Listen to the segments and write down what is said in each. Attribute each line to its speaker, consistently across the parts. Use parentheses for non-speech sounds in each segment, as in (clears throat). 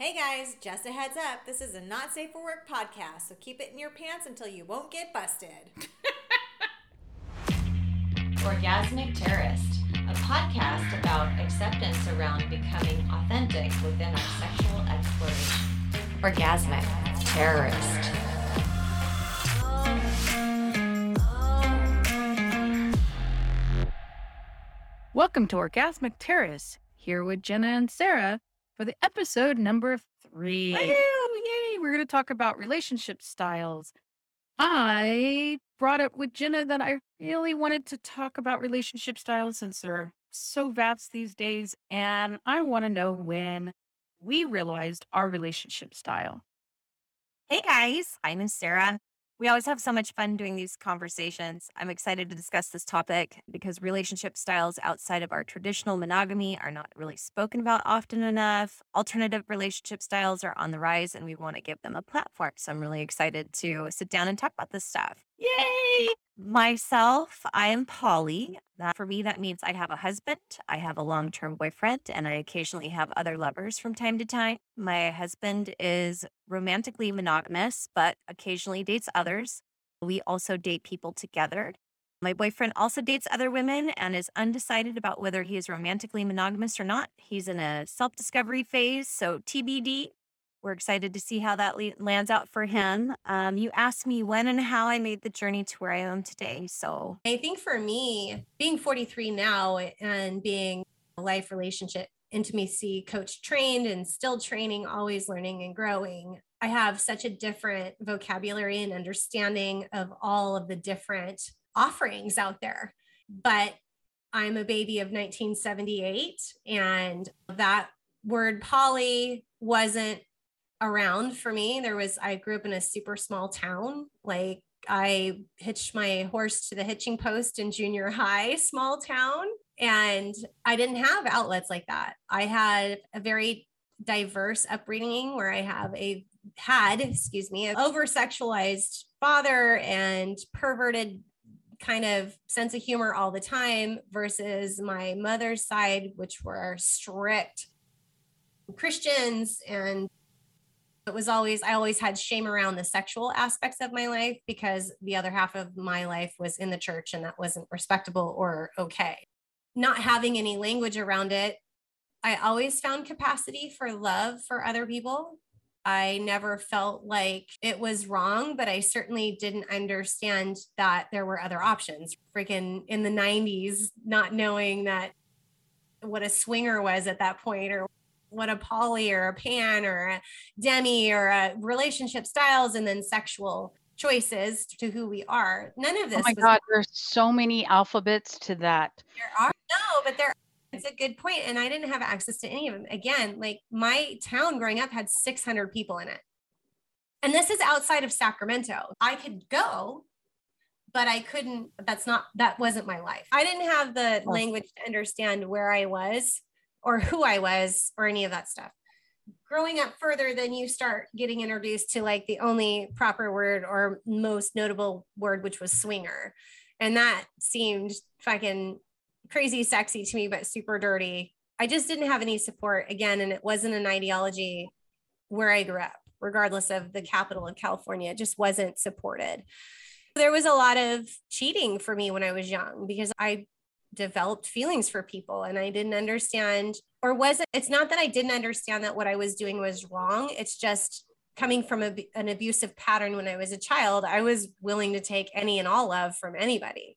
Speaker 1: Hey guys, just a heads up, this is a not safe for work podcast, so keep it in your pants until you won't get busted. (laughs)
Speaker 2: Orgasmic Terrorist, a podcast about acceptance around becoming authentic within our sexual exploration. Orgasmic Terrorist.
Speaker 3: Welcome to Orgasmic Terrace, here with Jenna and Sarah for the episode number three. Woo, yay! We're going to talk about relationship styles. I brought up with Jenna that I really wanted to talk about relationship styles since they're so vast these days. And I want to know when we realized our relationship style.
Speaker 4: Hey guys, I'm Sarah. We always have so much fun doing these conversations. I'm excited to discuss this topic because relationship styles outside of our traditional monogamy are not really spoken about often enough. Alternative relationship styles are on the rise and we want to give them a platform. So I'm really excited to sit down and talk about this stuff.
Speaker 3: Yay!
Speaker 4: Myself, I am poly. That for me, that means I have a husband, I have a long term boyfriend, and I occasionally have other lovers from time to time. My husband is romantically monogamous, but occasionally dates others. We also date people together. My boyfriend also dates other women and is undecided about whether he is romantically monogamous or not. He's in a self discovery phase, so TBD. We're excited to see how that le- lands out for him. Um, you asked me when and how I made the journey to where I am today. So
Speaker 1: I think for me, being 43 now and being a life relationship intimacy coach trained and still training, always learning and growing, I have such a different vocabulary and understanding of all of the different offerings out there. But I'm a baby of 1978, and that word poly wasn't around for me. There was, I grew up in a super small town. Like I hitched my horse to the hitching post in junior high, (laughs) small town. And I didn't have outlets like that. I had a very diverse upbringing where I have a had, excuse me, an over sexualized father and perverted kind of sense of humor all the time versus my mother's side, which were strict Christians and it was always i always had shame around the sexual aspects of my life because the other half of my life was in the church and that wasn't respectable or okay. Not having any language around it i always found capacity for love for other people. I never felt like it was wrong but i certainly didn't understand that there were other options. Freaking in the 90s not knowing that what a swinger was at that point or what a poly or a pan or a demi or a relationship styles and then sexual choices to who we are. None of oh this.
Speaker 3: Oh my God, there's so many alphabets to that.
Speaker 1: There are no, but there. It's a good point, and I didn't have access to any of them. Again, like my town growing up had 600 people in it, and this is outside of Sacramento. I could go, but I couldn't. That's not. That wasn't my life. I didn't have the language to understand where I was or (laughs) who I was or any of that stuff. Growing up further, then you start getting introduced to like the only proper word or most notable word, which was swinger. And that seemed fucking crazy sexy to me, but super dirty. I just didn't have any support again. And it wasn't an ideology where I grew up, regardless of the capital of California, it just wasn't supported. There was a lot of cheating for me when I was young because I developed feelings for people and I didn't understand or was it it's not that I didn't understand that what I was doing was wrong it's just coming from a, an abusive pattern when I was a child I was willing to take any and all love from anybody.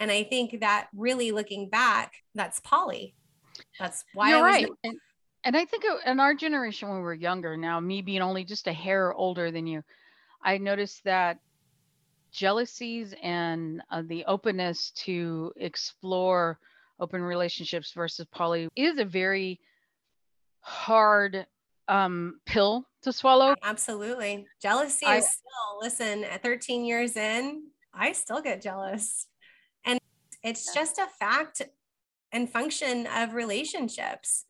Speaker 1: And I think that really looking back that's poly. That's why
Speaker 3: you're right. and, and I think uh, in our generation when we we're younger now me being only just a hair older than you I noticed that jealousies and uh, the openness to explore open relationships versus poly is a very hard um, pill to swallow.
Speaker 1: Absolutely. Jealousy I, is still, listen, at 13 years in, I still get jealous. And it's just a fact and function of relationships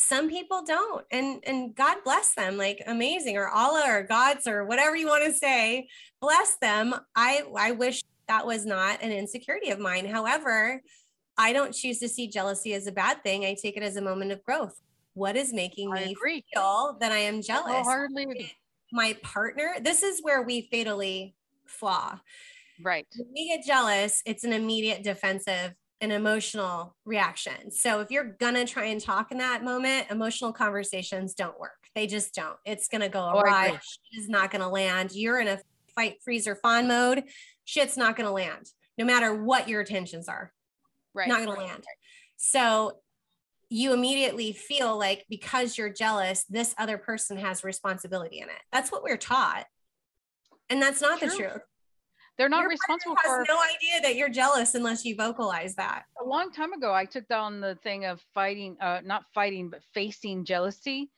Speaker 1: some people don't and and god bless them like amazing or allah or gods or whatever you want to say bless them i i wish that was not an insecurity of mine however i don't choose to see jealousy as a bad thing i take it as a moment of growth what is making
Speaker 3: I
Speaker 1: me
Speaker 3: agree.
Speaker 1: feel that I am jealous?
Speaker 3: Agree.
Speaker 1: My partner, this is where we fatally flaw.
Speaker 3: Right.
Speaker 1: When we get jealous, it's an immediate defensive an emotional reaction. So if you're gonna try and talk in that moment, emotional conversations don't work. They just don't. It's gonna go
Speaker 3: Oh,
Speaker 1: awry. Shit is not gonna land. You're in a fight, freeze, or fawn mode. Shit's not gonna land, no matter what your intentions are.
Speaker 3: Right.
Speaker 1: Not gonna land. So you immediately feel like because you're jealous, this other person has responsibility in it. That's what we're taught. And that's not the truth.
Speaker 3: They're not
Speaker 1: Your
Speaker 3: responsible for
Speaker 1: no idea that you're jealous unless you vocalize that.
Speaker 3: a long time ago i took down the thing of fighting uh not fighting but facing jealousy.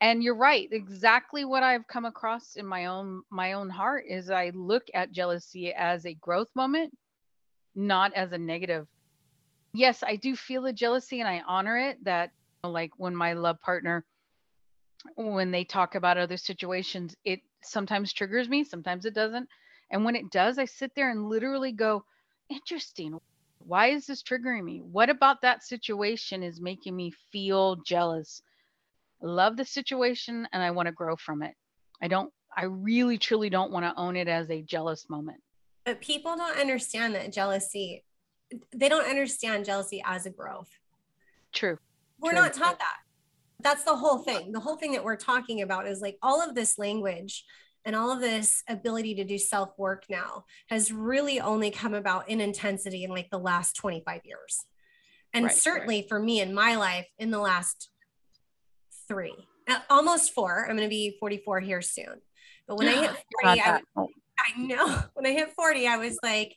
Speaker 3: And you're right. Exactly what i've come across in my own my own heart is i look at jealousy as a growth moment not as a negative. Yes i do feel the jealousy and i honor it that like when my love partner when they talk about other situations it sometimes triggers me sometimes it doesn't and when it does i sit there and literally go interesting why is this triggering me what about that situation is making me feel jealous I love the situation and i want to grow from it i don't i really truly don't want to own it as a jealous moment
Speaker 1: But people don't understand that jealousy, they don't understand jealousy as a growth.
Speaker 3: true
Speaker 1: We're
Speaker 3: True.
Speaker 1: not taught that. That's the whole thing. The whole thing that we're talking about is like all of this language and all of this ability to do self work now has really only come about in intensity in like the last 25 years. And
Speaker 3: Right, right.
Speaker 1: certainly for me in my life in the last three, uh, almost four. I'm going to be 44 here soon. But when I hit (gasps) 40, I, I know (laughs) when I hit 40, I was like,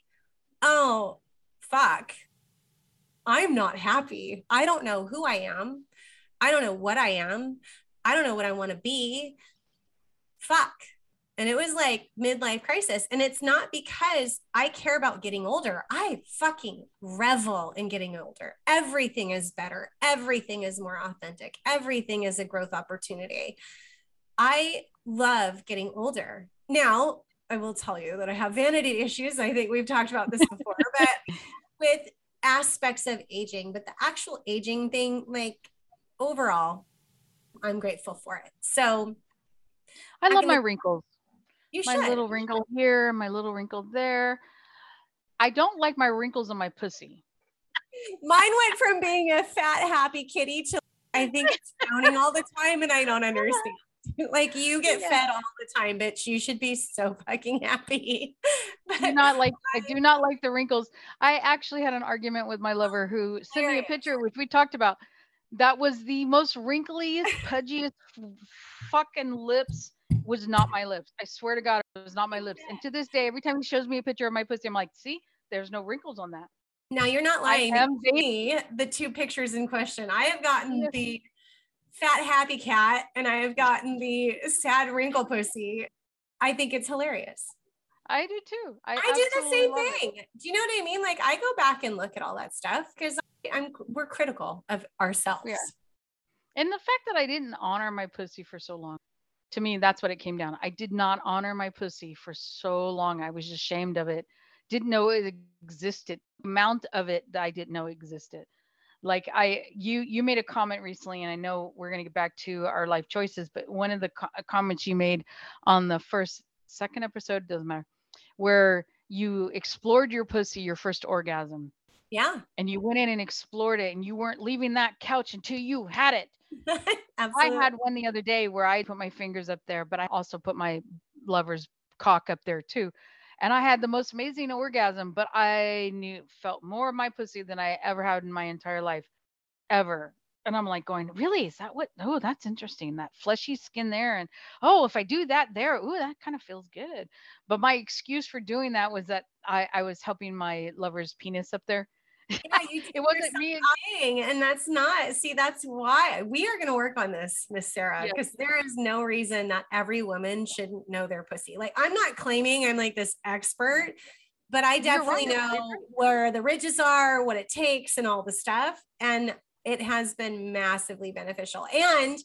Speaker 1: oh, fuck. I'm not happy. I don't know who I am. I don't know what I am. I don't know what I want to be. Fuck. And it was like midlife crisis. And it's not because I care about getting older. I fucking revel in getting older. Everything is better. Everything is more authentic. Everything is a growth opportunity. I love getting older. Now, I will tell you that I have vanity issues. I think we've talked about this (laughs) before, but with aspects of aging, but the actual aging thing, like overall, I'm grateful for it. So
Speaker 3: i love
Speaker 1: can-
Speaker 3: my wrinkles
Speaker 1: you
Speaker 3: my
Speaker 1: should.
Speaker 3: little wrinkle here my little wrinkle there i don't like my wrinkles on my pussy
Speaker 1: Mine went from being a fat, happy kitty to I think it's frowning all the time, and I don't understand. (laughs) Like you get
Speaker 3: Yeah.
Speaker 1: fed all the time, bitch. You should be so fucking happy. (laughs)
Speaker 3: do not like I do not like the wrinkles. I actually had an argument with my lover who sent me a picture which we talked about. That was the most wrinkliest, pudgiest fucking lips was not my lips. I swear to God, it was not my lips. And to this day, every time he shows me a picture of my pussy, I'm like, see, there's no wrinkles on that.
Speaker 1: now you're not lying.
Speaker 3: I am
Speaker 1: to me, the two pictures in question. I have gotten the fat happy cat and I have gotten the sad wrinkle pussy. I think it's hilarious.
Speaker 3: I do too. I,
Speaker 1: I, do the same
Speaker 3: love it.
Speaker 1: thing. Do you know what I mean? Like I go back and look at all that stuff because I'm we're critical of ourselves.
Speaker 3: Yeah. And the fact that I didn't honor my pussy for so long, to me, that's what it came down. I did not honor my pussy for so long. I was ashamed of it. Didn't know it existed. Amount of it that I didn't know existed. Like I, you, you made a comment recently, and I know we're gonna get back to our life choices. But one of the co- uh, comments you made on the first, second episode doesn't matter, where you explored your pussy, your first orgasm,
Speaker 1: Yeah.
Speaker 3: and you went in and explored it, and you weren't leaving that couch until you had it. (laughs) I had one the other day where I put my fingers up there, but I also put my lover's cock up there too. And I had the most amazing orgasm, but I knew felt more of my pussy than I ever had in my entire life, ever. And I'm like going, really? Is that what? Oh, that's interesting. That fleshy skin there. And oh, if I do that there, ooh, that kind of feels good. But my excuse for doing that was that I, I was helping my lover's penis up there.
Speaker 1: Yeah, (laughs)
Speaker 3: It wasn't me.
Speaker 1: thing, and that's not. See, that's why we are going to work on this, Miss Sarah,
Speaker 3: Yeah.
Speaker 1: because there is no reason that every woman shouldn't know their pussy. Like, I'm not claiming I'm like this expert, but I definitely
Speaker 3: right.
Speaker 1: Know where the ridges are, what it takes, and all the stuff. And it has been massively beneficial. And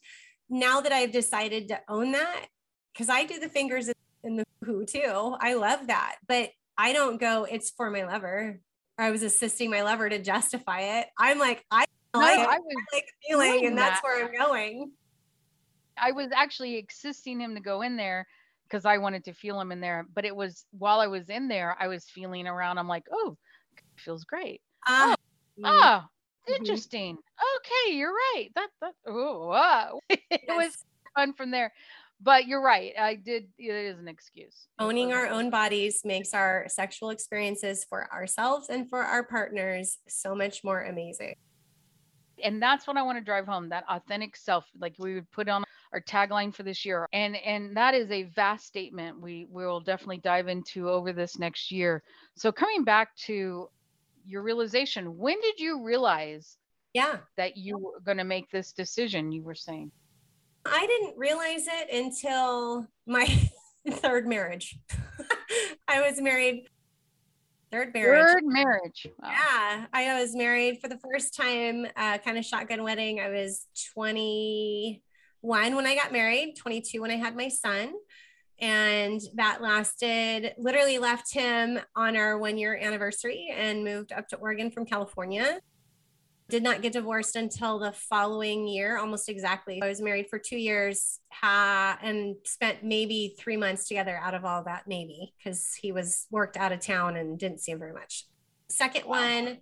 Speaker 1: now that I've decided to own that, because I do the fingers in the who too, I love that. But I don't go, it's for my lover. Or I was assisting my lover to justify it. I'm like, I
Speaker 3: No,
Speaker 1: like,
Speaker 3: I was
Speaker 1: I like feeling, and that's
Speaker 3: that.
Speaker 1: where I'm going.
Speaker 3: I was actually assisting him to go in there because I wanted to feel him in there. But it was while I was in there, I was feeling around. I'm like, oh, feels great.
Speaker 1: Ah,
Speaker 3: Oh,
Speaker 1: Mhm.
Speaker 3: interesting. Okay, you're right. That that oh wow. (laughs) it was fun from there. But you're right. I did it is an excuse.
Speaker 1: Owning our own bodies makes our sexual experiences for ourselves and for our partners so much more amazing.
Speaker 3: and that's what I want to drive home that authentic self like we would put on our tagline for this year and and that is a vast statement we will definitely dive into over this next year so coming back to your realization when did you realize
Speaker 1: Yeah.
Speaker 3: that you were going to make this decision you were saying
Speaker 1: I didn't realize it until my (laughs) third marriage. (laughs) I was married, third marriage.
Speaker 3: third marriage Wow.
Speaker 1: Yeah, I was married for the first time, uh, kind of shotgun wedding. I was 21 when I got married, 22 when I had my son. And that lasted, literally left him on our one year anniversary and moved up to Oregon from California. Did not get divorced until the following year, almost exactly. I was married for two years ha- and spent maybe three months together out of all that, maybe because he was worked out of town and didn't see him very much. Second one,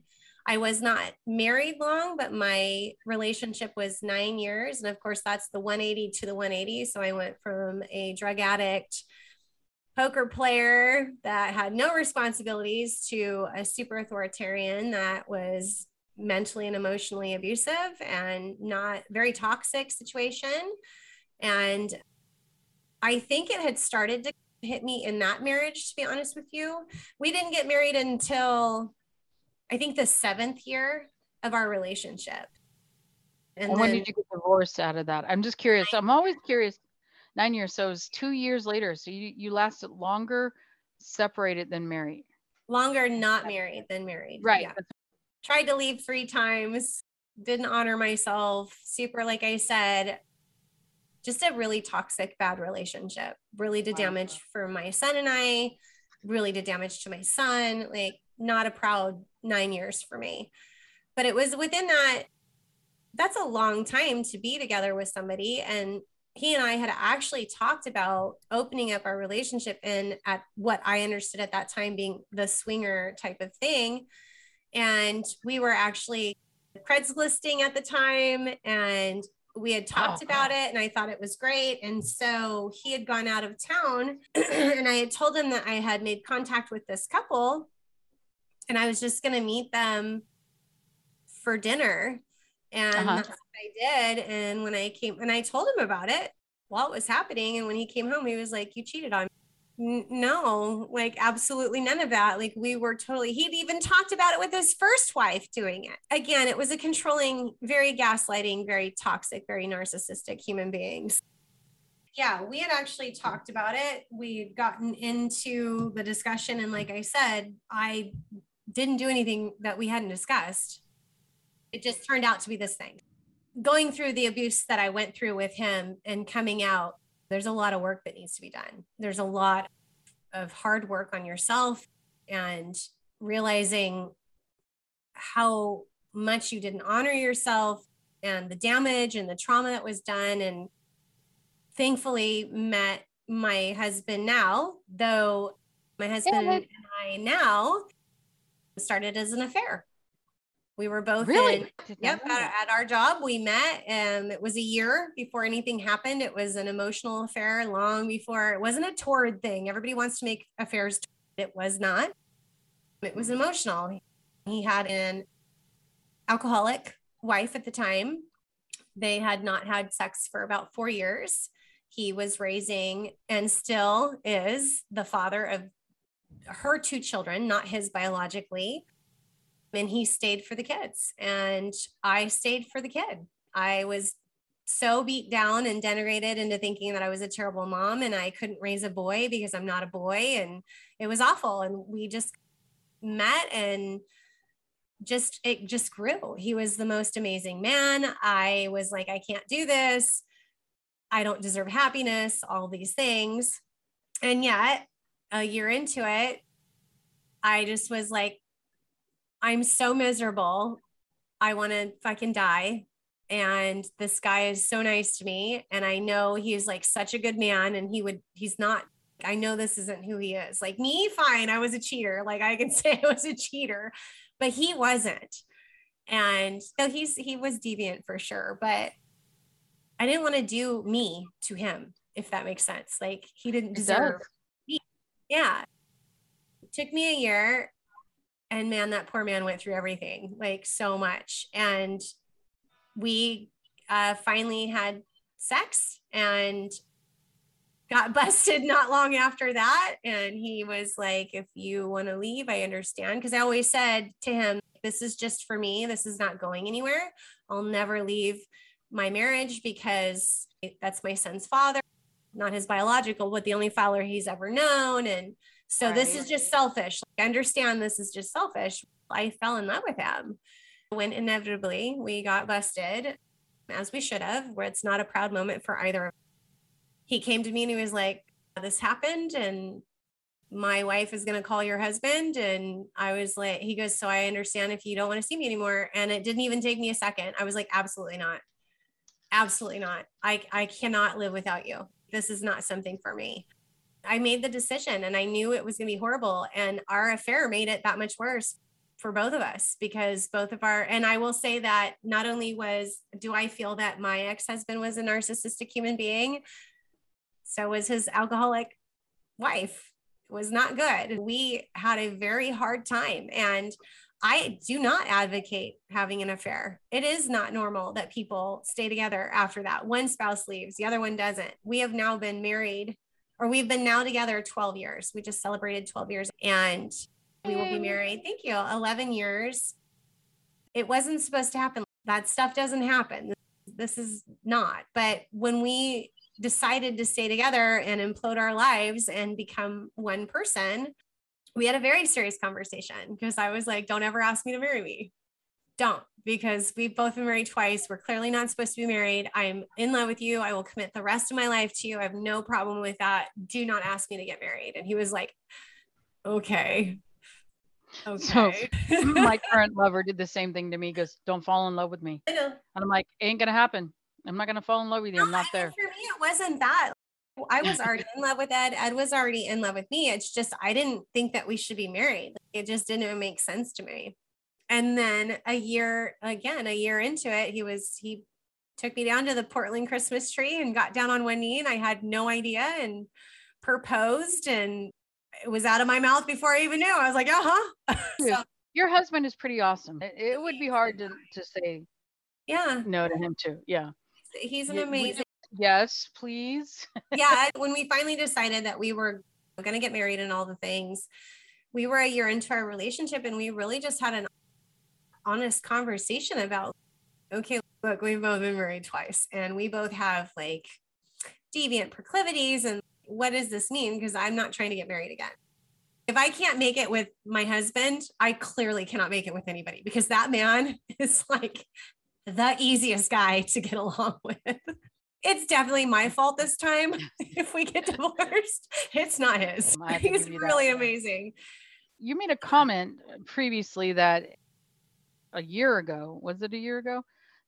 Speaker 1: I was not married long, but my relationship was nine years. And of course, that's the 180 to the 180. So I went from a drug addict, poker player that had no responsibilities to a super authoritarian that was mentally and emotionally abusive and not very toxic situation. And I think it had started to hit me in that marriage, to be honest with you. We didn't get married until I think the seventh year of our relationship.
Speaker 3: and when did you get divorced out of that i'm just curious i'm always curious nine years so it was two years later so you you lasted longer separated than married
Speaker 1: longer not married than married.
Speaker 3: right
Speaker 1: Yeah. Tried to leave three times, didn't honor myself. Super, like I said, just a really toxic, bad relationship. Really did
Speaker 3: Wow.
Speaker 1: damage for my son and I, really did damage to my son. Like, not a proud nine years for me. But it was within that, that's a long time to be together with somebody. And he and I had actually talked about opening up our relationship and at what I understood at that time being the swinger type of thing. And we were actually Craigslisting at the time and we had talked
Speaker 3: Oh,
Speaker 1: about it and I thought it was great. And so he had gone out of town (clears throat) and I had told him that I had made contact with this couple and I was just going to meet them for dinner. And
Speaker 3: Uh-huh.
Speaker 1: that's what I did. And when I came and I told him about it while it was happening. And when he came home, he was like, You cheated on me. No, like absolutely none of that. Like we were totally, he'd even talked about it with his first wife doing it. Again, it was a controlling, very gaslighting, very toxic, very narcissistic human beings. Yeah, we had actually talked about it. We had gotten into the discussion. And like I said, I didn't do anything that we hadn't discussed. It just turned out to be this thing. Going through the abuse that I went through with him and coming out, there's a lot of work that needs to be done. There's a lot of hard work on yourself and realizing how much you didn't honor yourself and the damage and the trauma that was done. And thankfully, met my husband now, though my husband and I now started as an affair. We were both
Speaker 3: really
Speaker 1: in Yep, at, at our job we met. and it was a year before anything happened. It was an emotional affair long before. It wasn't a torrid thing. Everybody wants to make affairs. torrid. It was not. It was emotional. He had an alcoholic wife at the time. They had not had sex for about four years. He was raising and still is the father of her two children, not his biologically and he stayed for the kids and i stayed for the kid. I was so beat down and denigrated into thinking that i was a terrible mom and i couldn't raise a boy because i'm not a boy and it was awful and we just met and just it just grew. He was the most amazing man. I was like i can't do this. I don't deserve happiness all these things. And yet a year into it i just was like I'm so miserable. I want to fucking die. And this guy is so nice to me. And I know he's like such a good man. And he would, he's not, I know this isn't who he is. Like me, fine. I was a cheater. Like I can (laughs) say I was a cheater, but he wasn't. And so he's, he was deviant for sure. But I didn't want to do me to him, if that makes sense. Like he didn't deserve me. Yeah. It took me a year and man that poor man went through everything like so much. And we uh, finally had sex and got (laughs) busted not long after that. And he was like if you want to leave i understand. Because i always said to him this is just for me. This is not going anywhere. I'll never leave my marriage because that's my son's father not his biological but the only father he's ever known. And so right. this is just selfish. I understand this is just selfish. I fell in love with him when inevitably we got busted, as we should have, where it's not a proud moment for either. Of he came to me and he was like, This happened, and my wife is going to call your husband. And I was like, He goes, So I understand if you don't want to see me anymore. And it didn't even take me a second. I was like, Absolutely not. Absolutely not. I, I cannot live without you. This is not something for me. I made the decision and I knew it was going to be horrible. And our affair made it that much worse for both of us because both of our, and I will say that not only was, do I feel that my ex husband was a narcissistic human being, so was his alcoholic wife. It was not good. We had a very hard time. And I do not advocate having an affair. It is not normal that people stay together after that. One spouse leaves, the other one doesn't. We have now been married or we've been now together 12 years. We just celebrated 12 years and we will be married. Thank you. 11 years. It wasn't supposed to happen. That stuff doesn't happen. This is not. But when we decided to stay together and implode our lives and become one person, we had a very serious conversation because I was like, don't ever ask me to marry me don't because we've both been married twice. We're clearly not supposed to be married. I'm in love with you. I will commit the rest of my life to you. I have no problem with that. Do not ask me to get married. And he was like, okay.
Speaker 3: Okay. So my (laughs) current lover did the same thing to me. He goes, don't fall in love with me. And I'm like, ain't gonna happen. I'm not gonna fall in love with you. I'm not there.
Speaker 1: For me, it wasn't that. I was already in love with Ed. Ed was already in love with me. It's just I didn't think that we should be married. It just didn't make sense to me and then a year again a year into it he was he took me down to the portland christmas tree and got down on one knee and i had no idea and proposed and it was out of my mouth before i even knew. I was like uh-huh. (laughs)
Speaker 3: So, your husband is pretty awesome. It, it, would be hard to, to say
Speaker 1: yeah.
Speaker 3: no to him too. Yeah.
Speaker 1: He's an amazing
Speaker 3: yes please. (laughs)
Speaker 1: Yeah when we finally decided that we were going to get married and all the things we were a year into our relationship and we really just had an honest conversation about okay look we've both been married twice and we both have like deviant proclivities and what does this mean? Because i'm not trying to get married again. If i can't make it with my husband i clearly cannot make it with anybody because that man (laughs) is like the easiest guy to get (laughs) along with. It's definitely my fault this time (laughs) if we get divorced. It's not his. He's really amazing.
Speaker 3: You made a comment previously that a year ago. Was it a year ago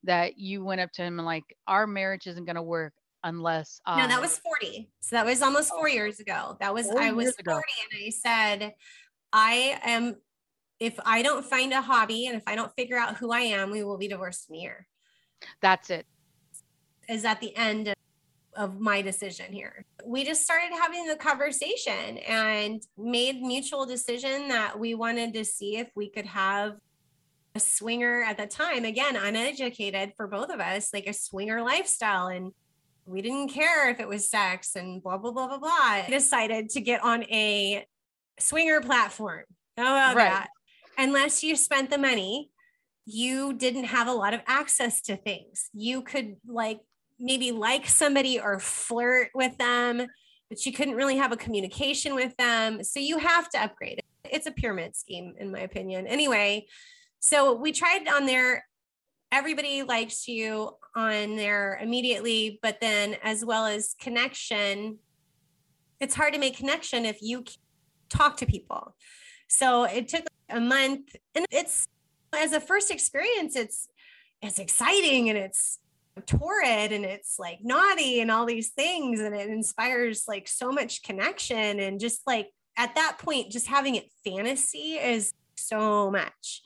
Speaker 3: that you went up to him and like, our marriage isn't going to work unless
Speaker 1: no that was 40 so that was almost four oh. years ago. That was i was 40 ago. and i said i am if i don't find a hobby and if i don't figure out who i am we will be divorced in a year.
Speaker 3: That's it.
Speaker 1: Is at the end of my decision here. We just started having the conversation and made mutual decision that we wanted to see if we could have a swinger at the time, again, uneducated for both of us, like a swinger lifestyle. And we didn't care if it was sex and blah, blah, blah, blah, blah. I decided to get on a swinger platform. How about right. that? Unless you spent the money, you didn't have a lot of access to things. You could like maybe like somebody or flirt with them, but you couldn't really have a communication with them. So you have to upgrade. It's a pyramid scheme, in my opinion. Anyway, so we tried on there. Everybody likes you on there immediately, but then as well as connection, it's hard to make connection if you talk to people. So it took a month and it's as a first experience, it's it's exciting and it's torrid and it's like naughty and all these things and it inspires like so much connection and just like at that point just having it fantasy is so much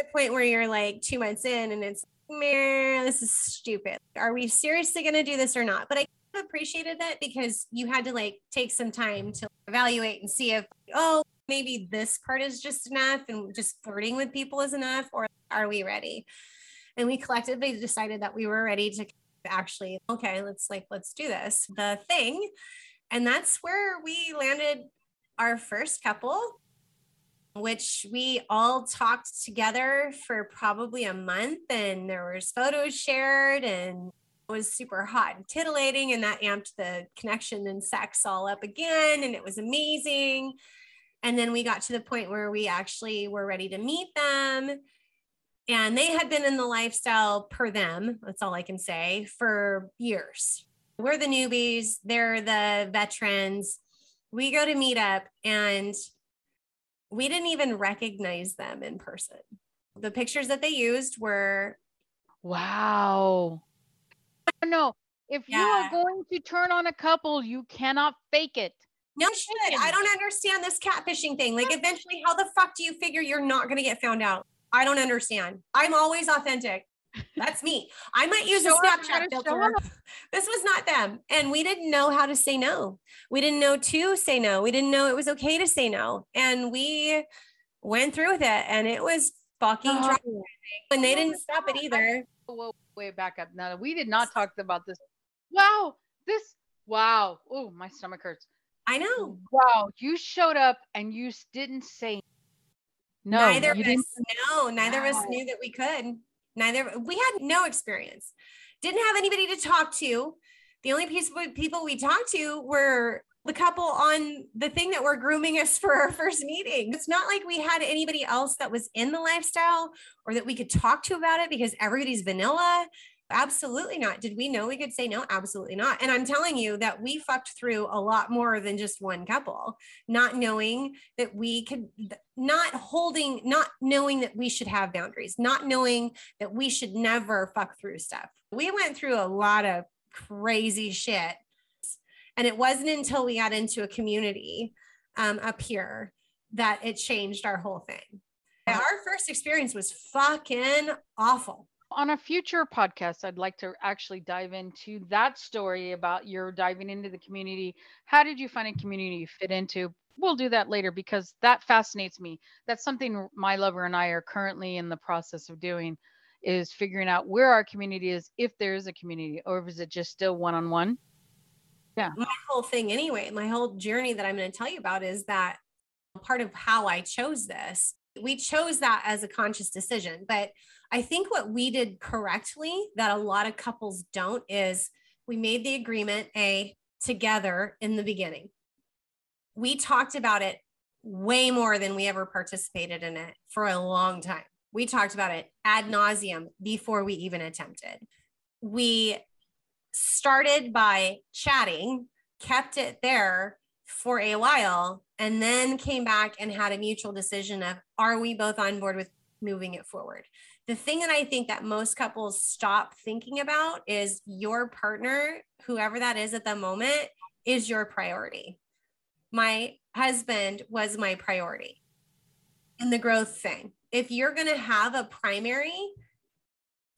Speaker 1: the point where you're like two months in and it's man this is stupid. Are we seriously going to do this or not? But i appreciated that because you had to like take some time to evaluate and see if oh maybe this part is just enough and just flirting with people is enough or are we ready? And we collectively decided that we were ready to actually okay let's like let's do this. The thing and that's where we landed our first couple which we all talked together for probably a month and there was photos shared and it was super hot and titillating and that amped the connection and sex all up again and it was amazing and then we got to the point where we actually were ready to meet them and they had been in the lifestyle per them, that's all I can say, for years. We're the newbies, they're the veterans. We go to meet up and we didn't even recognize them in person. The pictures that they used were
Speaker 3: wow. No, if yeah. you are going to turn on a couple, you cannot fake it.
Speaker 1: No shit. I don't understand this catfishing thing. Like, eventually, how the fuck do you figure you're not going to get found out? I don't understand. I'm always authentic. That's me. I might use show a Snapchat filter. This was not them. And we didn't know how to say no. We didn't know to say no. We didn't know it was okay to say no. And we went through with it and it was fucking oh. And they didn't stop it either.
Speaker 3: Oh, whoa, way back up. Now we did not talk about this. Wow. This wow. Oh, my stomach hurts.
Speaker 1: I know.
Speaker 3: Wow. You showed up and you didn't say
Speaker 1: no, neither of us no, neither wow. of us knew that we could. Neither we had no experience. Didn't have anybody to talk to. The only people we talked to were the couple on the thing that were grooming us for our (laughs) first meeting. It's not like we had anybody else that was in the lifestyle or that we could talk to about it because everybody's vanilla. Absolutely not. Did we know we could say no? Absolutely not. And I'm telling you that we fucked through a lot more than just one couple, not knowing that we could, not holding, not knowing that we should have boundaries, not knowing that we should never fuck through stuff. We went through a lot of crazy shit. And it wasn't until we got into a community um, up here that it changed our whole thing. Our first experience was fucking awful
Speaker 3: on a future podcast, I'd like to actually dive into that story about your diving into the community. How did you find a community you fit into? We'll do that later because that fascinates me. That's something my lover and I are currently in the process of doing is figuring out where our community is, if there is a community, or is it just still one on one?
Speaker 1: Yeah. My whole thing, anyway, my whole journey that I'm going to tell you about is that part of how I chose this. We chose that as a conscious decision, but I think what we did correctly that a lot of couples don't is we made the agreement a together in the beginning. We talked about it way more than we ever participated in it for a long time. We talked about it ad nauseum before we even attempted. We started by chatting, kept it there for a while, and then came back and had a mutual decision of are we both on board with moving it forward? the thing that I think that most couples stop thinking about is your partner, whoever that is at the moment, is your priority. My husband was my priority in the growth thing. If you're going to have a primary,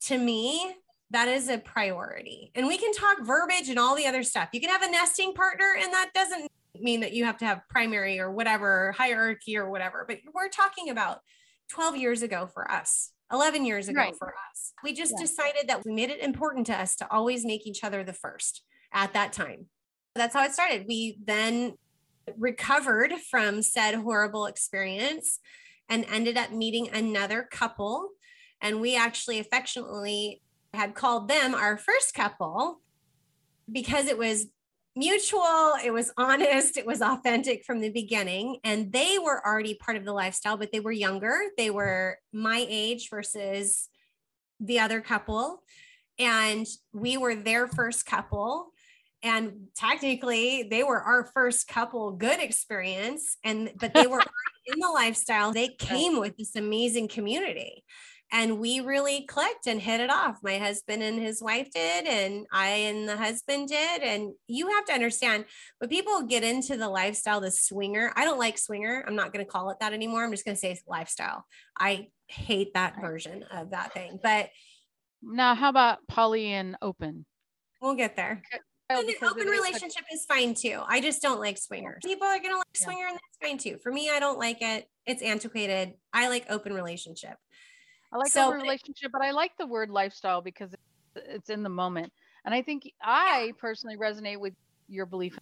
Speaker 1: to me, that is a priority. And we can talk verbiage and all the other stuff. You can have a nesting partner, and that doesn't mean that you have to have primary or whatever hierarchy or whatever, but we're talking about 12 years ago for us 11 years ago right. for us. We just yeah. decided that we made it important to us to always make each other the first at that time. That's how it started. We then recovered from said horrible experience and ended up meeting another couple. And we actually affectionately had called them our first couple because it was mutual, it was honest, it was authentic from the beginning. And they were already part of the lifestyle, but they were younger. They were my age versus the other couple. And we were their first couple. and technically they were our first couple good experience and but they were (laughs) in the lifestyle they came with this amazing community and we really clicked and hit it off my husband and his wife did and i and the husband did and you have to understand when people get into the lifestyle the swinger i don't like swinger i'm not going to call it that anymore i'm just going to say lifestyle i hate that version of that thing but
Speaker 3: now how about poly and open
Speaker 1: we'll get there and an oh, open relationship is fine too. I just don't like swingers. People are gonna like yeah. swinger, and that's fine too. For me, I don't like it. It's antiquated. I like open relationship.
Speaker 3: I like so, the relationship, but I like the word lifestyle because it's in the moment. And I think I personally resonate with your belief.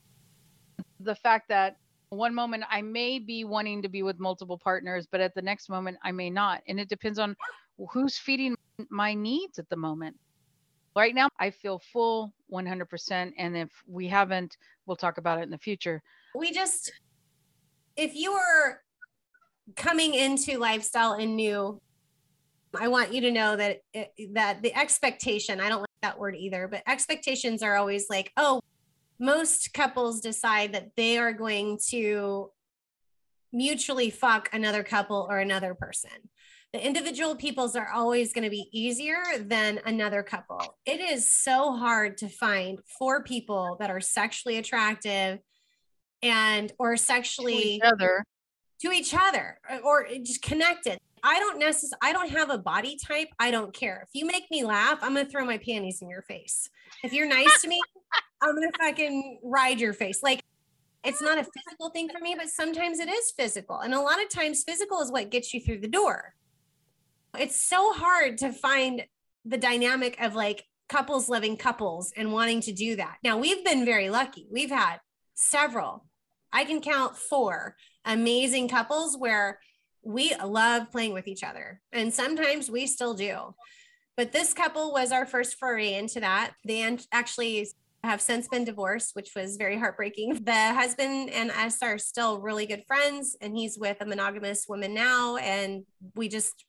Speaker 3: The fact that one moment I may be wanting to be with multiple partners, but at the next moment I may not. And it depends on who's feeding my needs at the moment. Right now, I feel full 100%. And if we haven't, we'll talk about it in the future.
Speaker 1: We just, if you are coming into lifestyle and new, I want you to know that it, that the expectation, I don't like that word either, but expectations are always like, oh, most couples decide that they are going to mutually fuck another couple or another person. The individual peoples are always going to be easier than another couple. It is so hard to find four people that are sexually attractive and or sexually to
Speaker 3: each other,
Speaker 1: to each other or just connected. I don't necessarily, I don't have a body type. I don't care. If you make me laugh, I'm going to throw my panties in your face. If you're nice to me, (laughs) I'm going to fucking ride your face. Like, it's not a physical thing for me, but sometimes it is physical. And a lot of times, physical is what gets you through the door. It's so hard to find the dynamic of like couples loving couples and wanting to do that. Now, we've been very lucky. We've had several, I can count four amazing couples where we love playing with each other. And sometimes we still do. But this couple was our first foray into that. They actually have since been divorced, which was very heartbreaking. The husband and us are still really good friends, and he's with a monogamous woman now. And we just,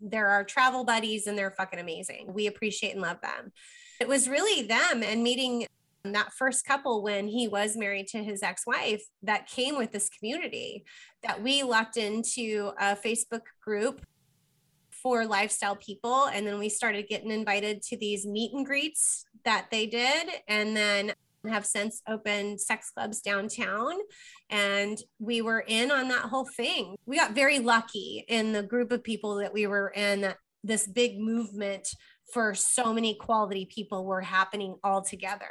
Speaker 1: they're our travel buddies, and they're fucking amazing. We appreciate and love them. It was really them and meeting that first couple when he was married to his ex-wife that came with this community that we lucked into a facebook group for lifestyle people. And then we started getting invited to these meet and greets that they did. And then have since opened sex clubs downtown. And we were in on that whole thing. We got very lucky in the group of people that we were in that this big movement for so many quality people were happening all together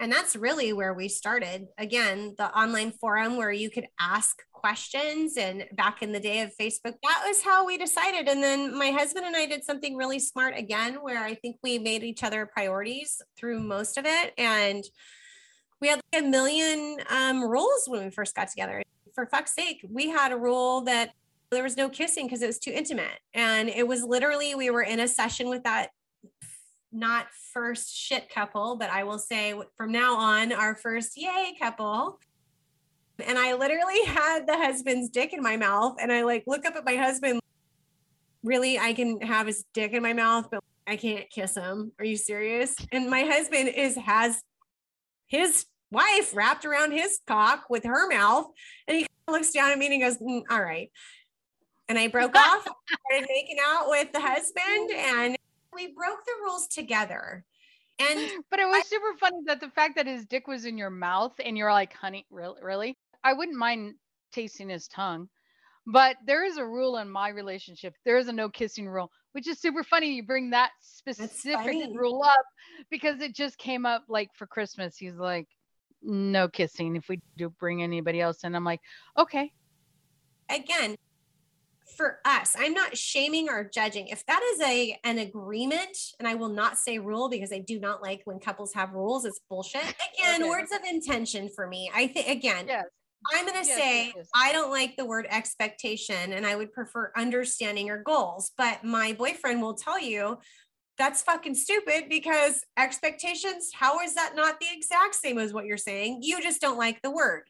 Speaker 1: and that's really where we started. Again, the online forum where you could ask questions. And back in the day of Facebook, that was how we decided. And then my husband and I did something really smart again, where I think we made each other priorities through most of it. And we had like a million um, rules when we first got together. For fuck's sake, we had a rule that there was no kissing because it was too intimate. And it was literally, we were in a session with that not first shit couple, but I will say from now on, our first yay couple. And I literally had the husband's dick in my mouth. And I like look up at my husband. Really, I can have his dick in my mouth, but I can't kiss him. Are you serious? And my husband is has his wife wrapped around his cock with her mouth. And he (laughs) looks down at me and he goes, mm, All right. And I broke (laughs) off, started making out with the husband, and we broke the rules together. And (gasps)
Speaker 3: but it was I, super funny that the fact that his dick was in your mouth and you're like, honey, really, really? I wouldn't mind tasting his tongue. But there is a rule in my relationship. There is a no kissing rule, which is super funny. You bring that specific rule up because it just came up like for Christmas. He's like, no kissing if we do bring anybody else in. I'm like, okay.
Speaker 1: Again, for us i'm not shaming or judging. If that is a an agreement and i will not say rule because i do not like when couples have rules it's bullshit. Again okay. words of intention for me. I think again yes. i'm going to yes, say yes, i don't like the word expectation and i would prefer understanding or goals but my boyfriend will tell you that's fucking stupid because expectations how is that not the exact same as what you're saying? You just don't like the word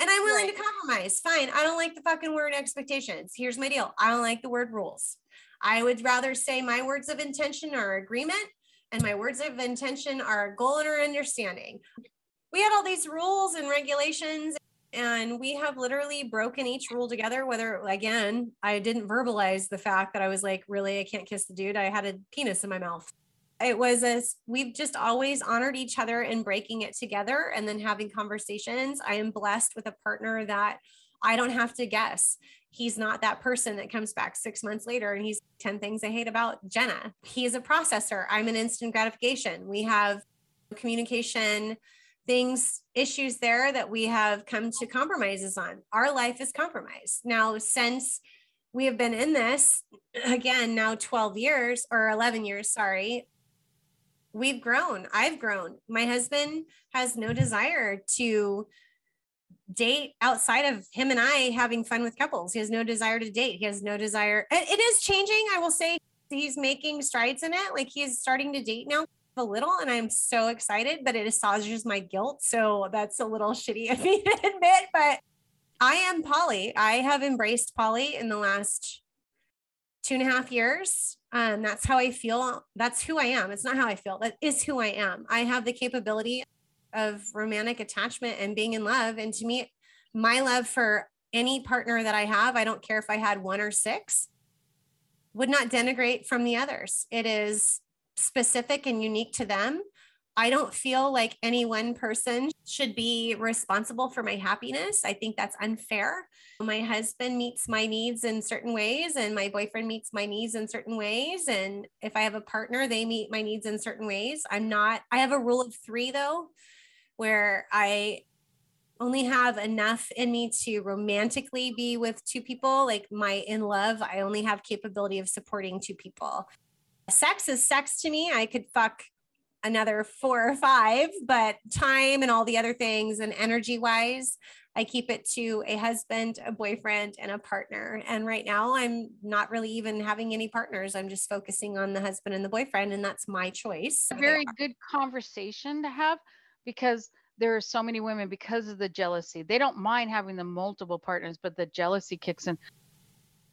Speaker 1: and I'm willing right. to compromise. Fine. I don't like the fucking word expectations. Here's my deal. I don't like the word rules. I would rather say my words of intention are agreement and my words of intention are goal and our understanding. we had all these rules and regulations and we have literally broken each rule together whether again i didn't verbalize the fact that i was like really i can't kiss the dude i had a penis in my mouth it was as we've just always honored each other in breaking it together and then having conversations. I am blessed with a partner that i don't have to guess. He's not that person that comes back six months later and he's 10 things i hate about jenna. He's a processor. I'm an instant gratification. We have communication things issues there that we have come to compromises on. Our life is compromised. Now since we have been in this again now 12 years or 11 years sorry we've grown. I've grown. My husband has no desire to date outside of him and i having fun with couples. He has no desire to date. He has no desire it is changing i will say. He's making strides in it. Like he's starting to date now a little and I'm so excited, but it assuages my guilt. So that's a little shitty of me (laughs) to admit, but I am poly. I have embraced poly in the last two and a half years. Um, that's how I feel. That's who I am. It's not how I feel. That is who I am. I have the capability of romantic attachment and being in love. And to me, my love for any partner that I have, I don't care if I had one or six, would not denigrate from the others. It is specific and unique to them. I don't feel like any one person should be responsible for my happiness. I think that's unfair. My husband meets my needs in certain ways, and my boyfriend meets my needs in certain ways. And if I have a partner, they meet my needs in certain ways. I'm not, I have a rule of three though, where I only have enough in me to romantically be with two people. Like my in love, I only have capability of supporting two people sex is sex to me. I could fuck another four or five, but time and all the other things and energy wise, I keep it to a husband, a boyfriend, and a partner. And right now, I'm not really even having any partners. I'm just focusing on the husband and the boyfriend, and that's my choice.
Speaker 3: A very good conversation to have because there are so many women because of the jealousy. They don't mind having the multiple partners, but the jealousy kicks in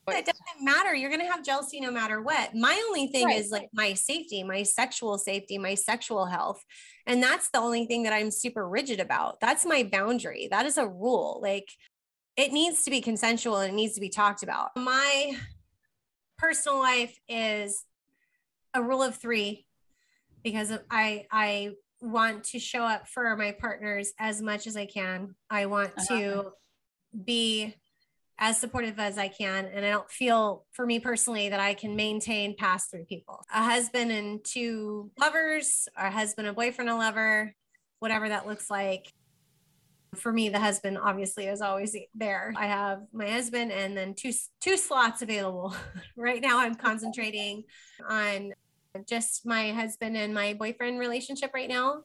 Speaker 1: it doesn't matter. You're going to have jealousy no matter what. My only thing right. is like my safety, my sexual safety, my sexual health. And that's the only thing that I'm super rigid about. That's my boundary. That is a rule. Like it needs to be consensual and it needs to be talked about. My personal life is a rule of 3 because I I want to show up for my partners as much as I can. I want to be as supportive as I can. And I don't feel, for me personally, that I can maintain pass through people. A husband and two lovers, a husband, a boyfriend, a lover, whatever that looks like. For me, the husband obviously is always there. I have my husband and then two two slots available. (laughs) right now, I'm concentrating on just my husband and my boyfriend relationship right now.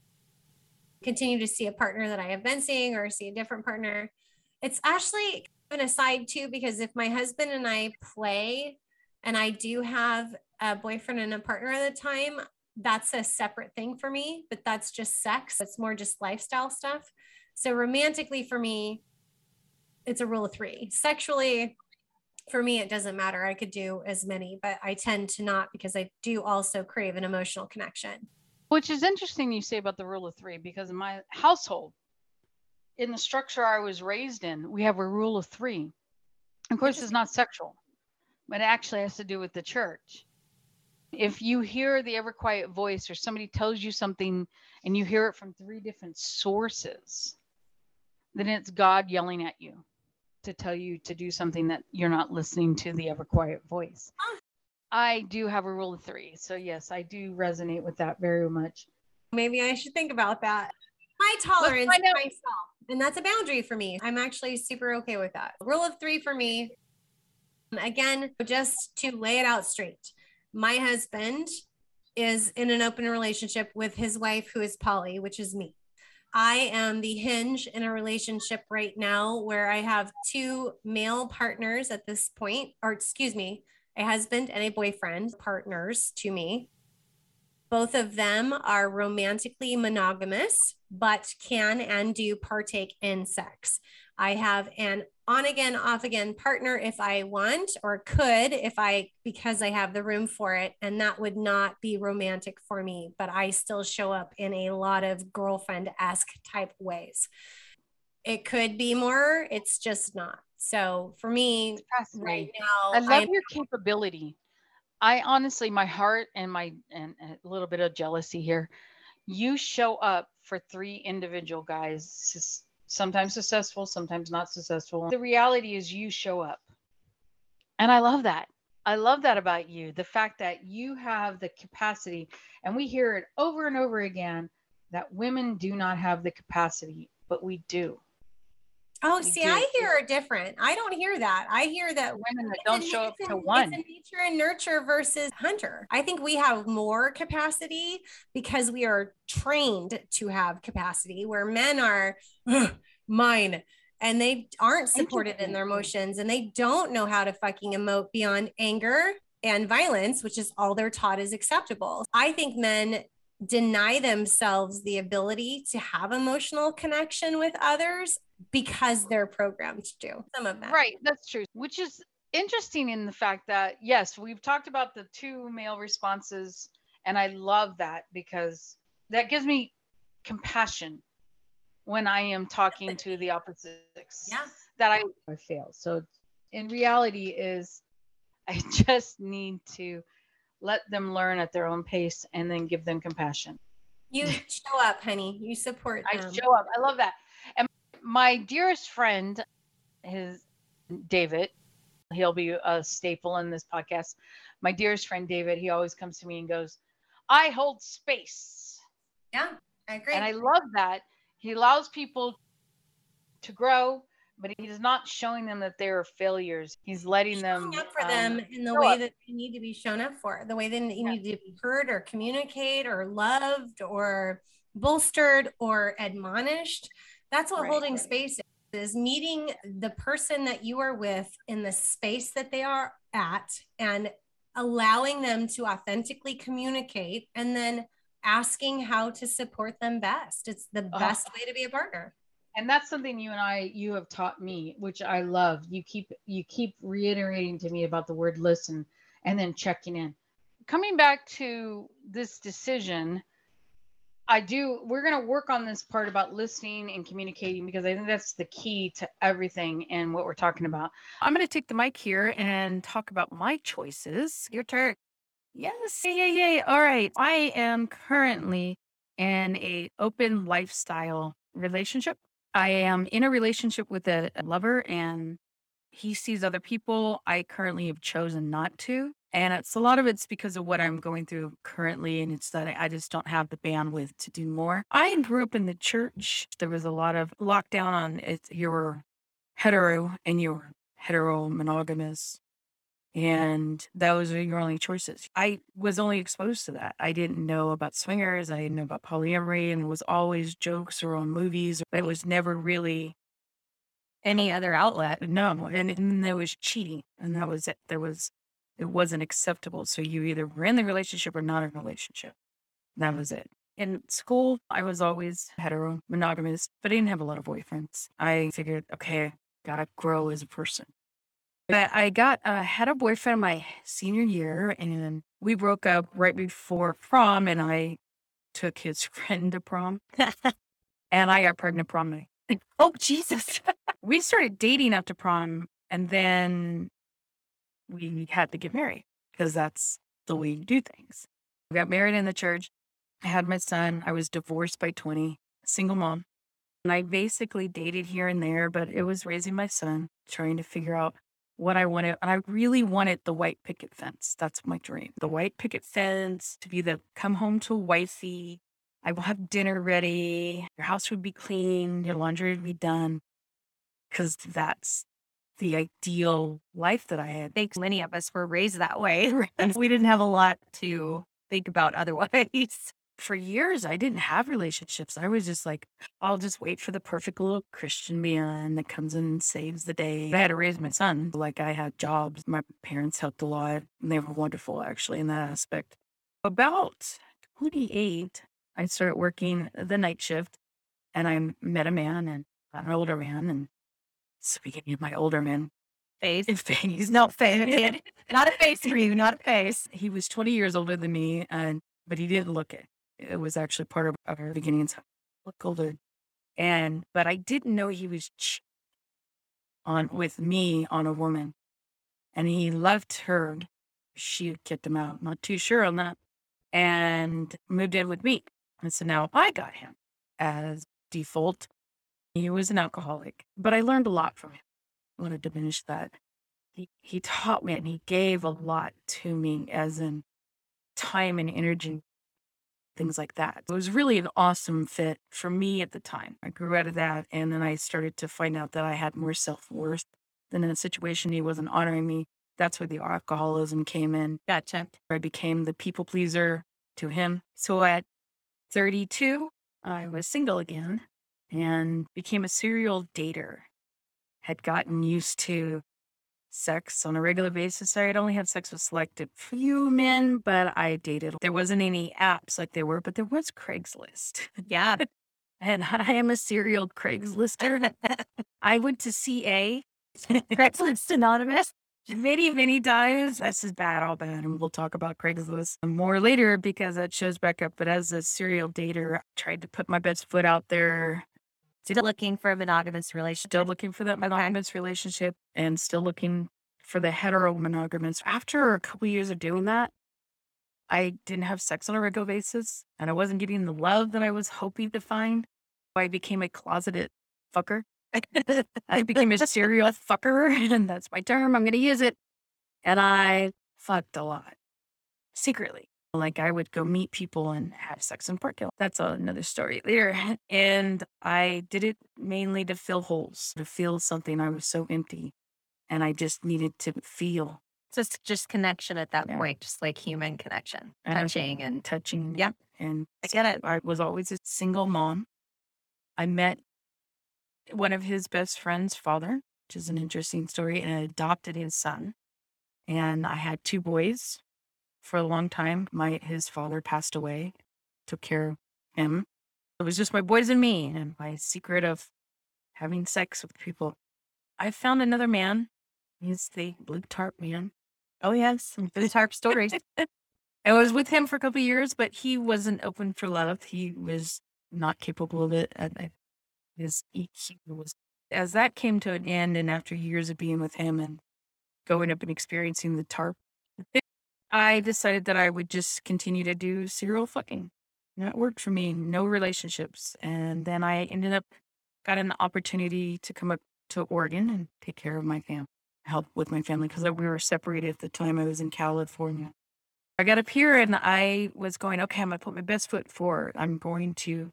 Speaker 1: Continue to see a partner that I have been seeing or see a different partner. It's actually an aside too, because if my husband and I play and I do have a boyfriend and a partner at the time, that's a separate thing for me, but that's just sex. It's more just lifestyle stuff. So romantically for me, it's a rule of three. Sexually, for me, it doesn't matter. I could do as many, but I tend to not because I do also crave an emotional connection.
Speaker 3: Which is interesting you say about the rule of three, because in my household, in the structure I was raised in, we have a rule of three. Of course, it's not sexual, but it actually has to do with the church. If you hear the ever quiet voice or somebody tells you something and you hear it from three different sources, then it's God yelling at you to tell you to do something that you're not listening to the ever quiet voice. I do have a rule of three. So, yes, I do resonate with that very much.
Speaker 1: Maybe I should think about that. My tolerance myself and that's a boundary for me. I'm actually super okay with that. Rule of three for me. Again, just to lay it out straight, my husband is in an open relationship with his wife, who is poly, which is me. I am the hinge in a relationship right now where I have two male partners at this point, or excuse me, a husband and a boyfriend partners to me. Both of them are romantically monogamous, but can and do partake in sex. I have an on again, off again partner if I want or could if I, because I have the room for it. And that would not be romantic for me, but I still show up in a lot of girlfriend esque type ways. It could be more, it's just not. So for me, right now,
Speaker 3: I love I'm- your capability. I honestly, my heart and my, and a little bit of jealousy here. You show up for three individual guys sometimes successful, sometimes not successful. The reality is you show up. And I love that. I love that about you. The fact that you have the capacity, and we hear it over and over again that women do not have the capacity, but we do.
Speaker 1: Oh, see, do. I hear a different. I don't hear that. I hear that
Speaker 3: women that don't show up to one.
Speaker 1: It's nature and nurture versus hunter. I think we have more capacity because we are trained to have capacity, where men are mine and they aren't supported in their emotions and they don't know how to fucking emote beyond anger and violence, which is all they're taught is acceptable. I think men deny themselves the ability to have emotional connection with others because they're programmed to some of that.
Speaker 3: Right, that's true. Which is interesting in the fact that yes, we've talked about the two male responses and I love that because that gives me compassion when I am talking to the opposite sex
Speaker 1: yeah.
Speaker 3: that I, I fail. So in reality is I (laughs) just need to let them learn at their own pace and then give them compassion.
Speaker 1: You (laughs) show up, honey. You support them.
Speaker 3: I show up. I love that. My dearest friend his David. He'll be a staple in this podcast. My dearest friend David, he always comes to me and goes, I hold space.
Speaker 1: Yeah, I agree.
Speaker 3: And I love that. He allows people to grow, but he's not showing them that they're failures. He's letting
Speaker 1: Showing
Speaker 3: them
Speaker 1: up for um, them in the way up. that they need to be shown up for, the way that they yeah. need to be heard or communicate or loved or bolstered or admonished. That's what right, holding right. space is, is meeting the person that you are with in the space that they are at and allowing them to authentically communicate and then asking how to support them best. It's the uh-huh. best way to be a partner
Speaker 3: and that's something you and I you have taught me, which I love. You keep you keep reiterating to me about the word listen and then checking in. Coming back to this decision, I do we're going to work on this part about listening and communicating because I think that's the key to everything and what we're talking about.
Speaker 5: I'm going to take the mic here and talk about my choices. Your turn. Yes. Yay, yay, yay. All right. I am currently in a open lifestyle relationship I am in a relationship with a, a lover and he sees other people. I currently have chosen not to. And it's a lot of it's because of what I'm going through currently. And it's that I just don't have the bandwidth to do more. I grew up in the church. There was a lot of lockdown on it. You were hetero and you were hetero monogamous and those are your only choices. I was only exposed to that. I didn't know about swingers. I didn't know about polyamory, and it was always jokes or on movies. It was never really
Speaker 4: any other outlet.
Speaker 5: No, and, and there was cheating, and that was it. There was it wasn't acceptable. So you either were in the relationship or not in a relationship. That was it. In school, I was always hetero, monogamous, but I didn't have a lot of boyfriends. I figured, okay, gotta grow as a person. But I got uh, had a boyfriend my senior year, and we broke up right before prom, and I took his (laughs) friend to prom, and I got pregnant prom night.
Speaker 4: Oh Jesus! (laughs)
Speaker 5: we started dating after prom, and then we had to get married because that's the way you do things. We got married in the church. I had my son. I was divorced by twenty, single mom. And I basically dated here and there, but it was raising my son, trying to figure out what I wanted. And I really wanted the white picket fence. That's my dream. The white picket fence to be the come home to wifey. I will have dinner ready. Your house would be clean. Your laundry would be done. Because that's the ideal life that I had.
Speaker 4: I think many of us were raised that way. (laughs) and we didn't have a lot to think about otherwise (laughs)
Speaker 5: for years I didn't have relationships. I was just like, I'll just wait for the perfect little Christian man that comes in and saves the day. I had to raise my son. Like I had jobs. My parents helped a lot and they were wonderful actually in that aspect. About 28, I started working the night shift and I met a man and an older man. And speaking of my older man,
Speaker 4: Face.
Speaker 5: face,
Speaker 4: No face. not a face for you, not a face.
Speaker 5: he was 20 years older than me, and but he didn't look it. It was actually part of our beginnings. Look older, and but I didn't know he was ch- on with me on a woman, and he left her. She kicked him out. Not too sure on that, and moved in with me. And so now I got him as default. He was an alcoholic, but I learned a lot from him. I want to diminish that. He he taught me and he gave a lot to me as in time and energy, things like that. It was really an awesome fit for me at the time. I grew out of that and then I started to find out that I had more self-worth than in a situation he wasn't honoring me. That's where the alcoholism came in.
Speaker 4: Gotcha.
Speaker 5: I became the people pleaser to him. So at 32, I was single again and became a serial dater. Had gotten used to sex on a regular basis. I had only had sex with selected few men, but I dated. There wasn't any apps like there were, but there was Craigslist.
Speaker 4: Yeah. (laughs)
Speaker 5: And I am a serial Craigslister. (laughs) I went to CA
Speaker 4: Craigslist Anonymous.
Speaker 5: many, many times. This is bad, all bad. And we'll talk about Craigslist more later because that shows back up. But as a serial dater, I tried to put my best foot out there.
Speaker 4: Still looking for a monogamous relationship.
Speaker 5: Still looking for that monogamous relationship and still looking for the hetero monogamous. After a couple years of doing that, I didn't have sex on a regular basis and I wasn't getting the love that I was hoping to find. I became a closeted fucker. (laughs) I became a serial fucker, (laughs) and that's my term. I'm going to use it. And I fucked a lot secretly. Like I would go meet people and have sex in Park Hill. That's another story (laughs) later. And I did it mainly to fill holes, to feel something. I was so empty and I just needed to feel
Speaker 4: Just just connection at that
Speaker 5: Yeah.
Speaker 4: point, just like human connection,
Speaker 5: And
Speaker 4: touching and
Speaker 5: touching.
Speaker 4: Yep.
Speaker 5: And
Speaker 4: I get it.
Speaker 5: I was always a single mom. I met one of his best friend's father, which is an interesting story, and I adopted his son. And I had two boys for a long time. My his father passed away, took care of him. It was just my boys and me, and my secret of having sex with people. I found another man. He's the blue tarp man.
Speaker 4: Oh yes, the tarp stories.
Speaker 5: I was with him for a couple years, but he wasn't open for love. He was not capable of it. And his EQ was as that came to an end, and after years of being with him and going up and experiencing the tarp, I decided that I would just continue to do serial fucking. And That worked for me. No relationships, and then I ended up got an opportunity to come up to Oregon and take care of my family, help with my family because we were separated at the time. I was in California. I got up here and I was going, okay, I'm going to put my best foot forward. I'm going to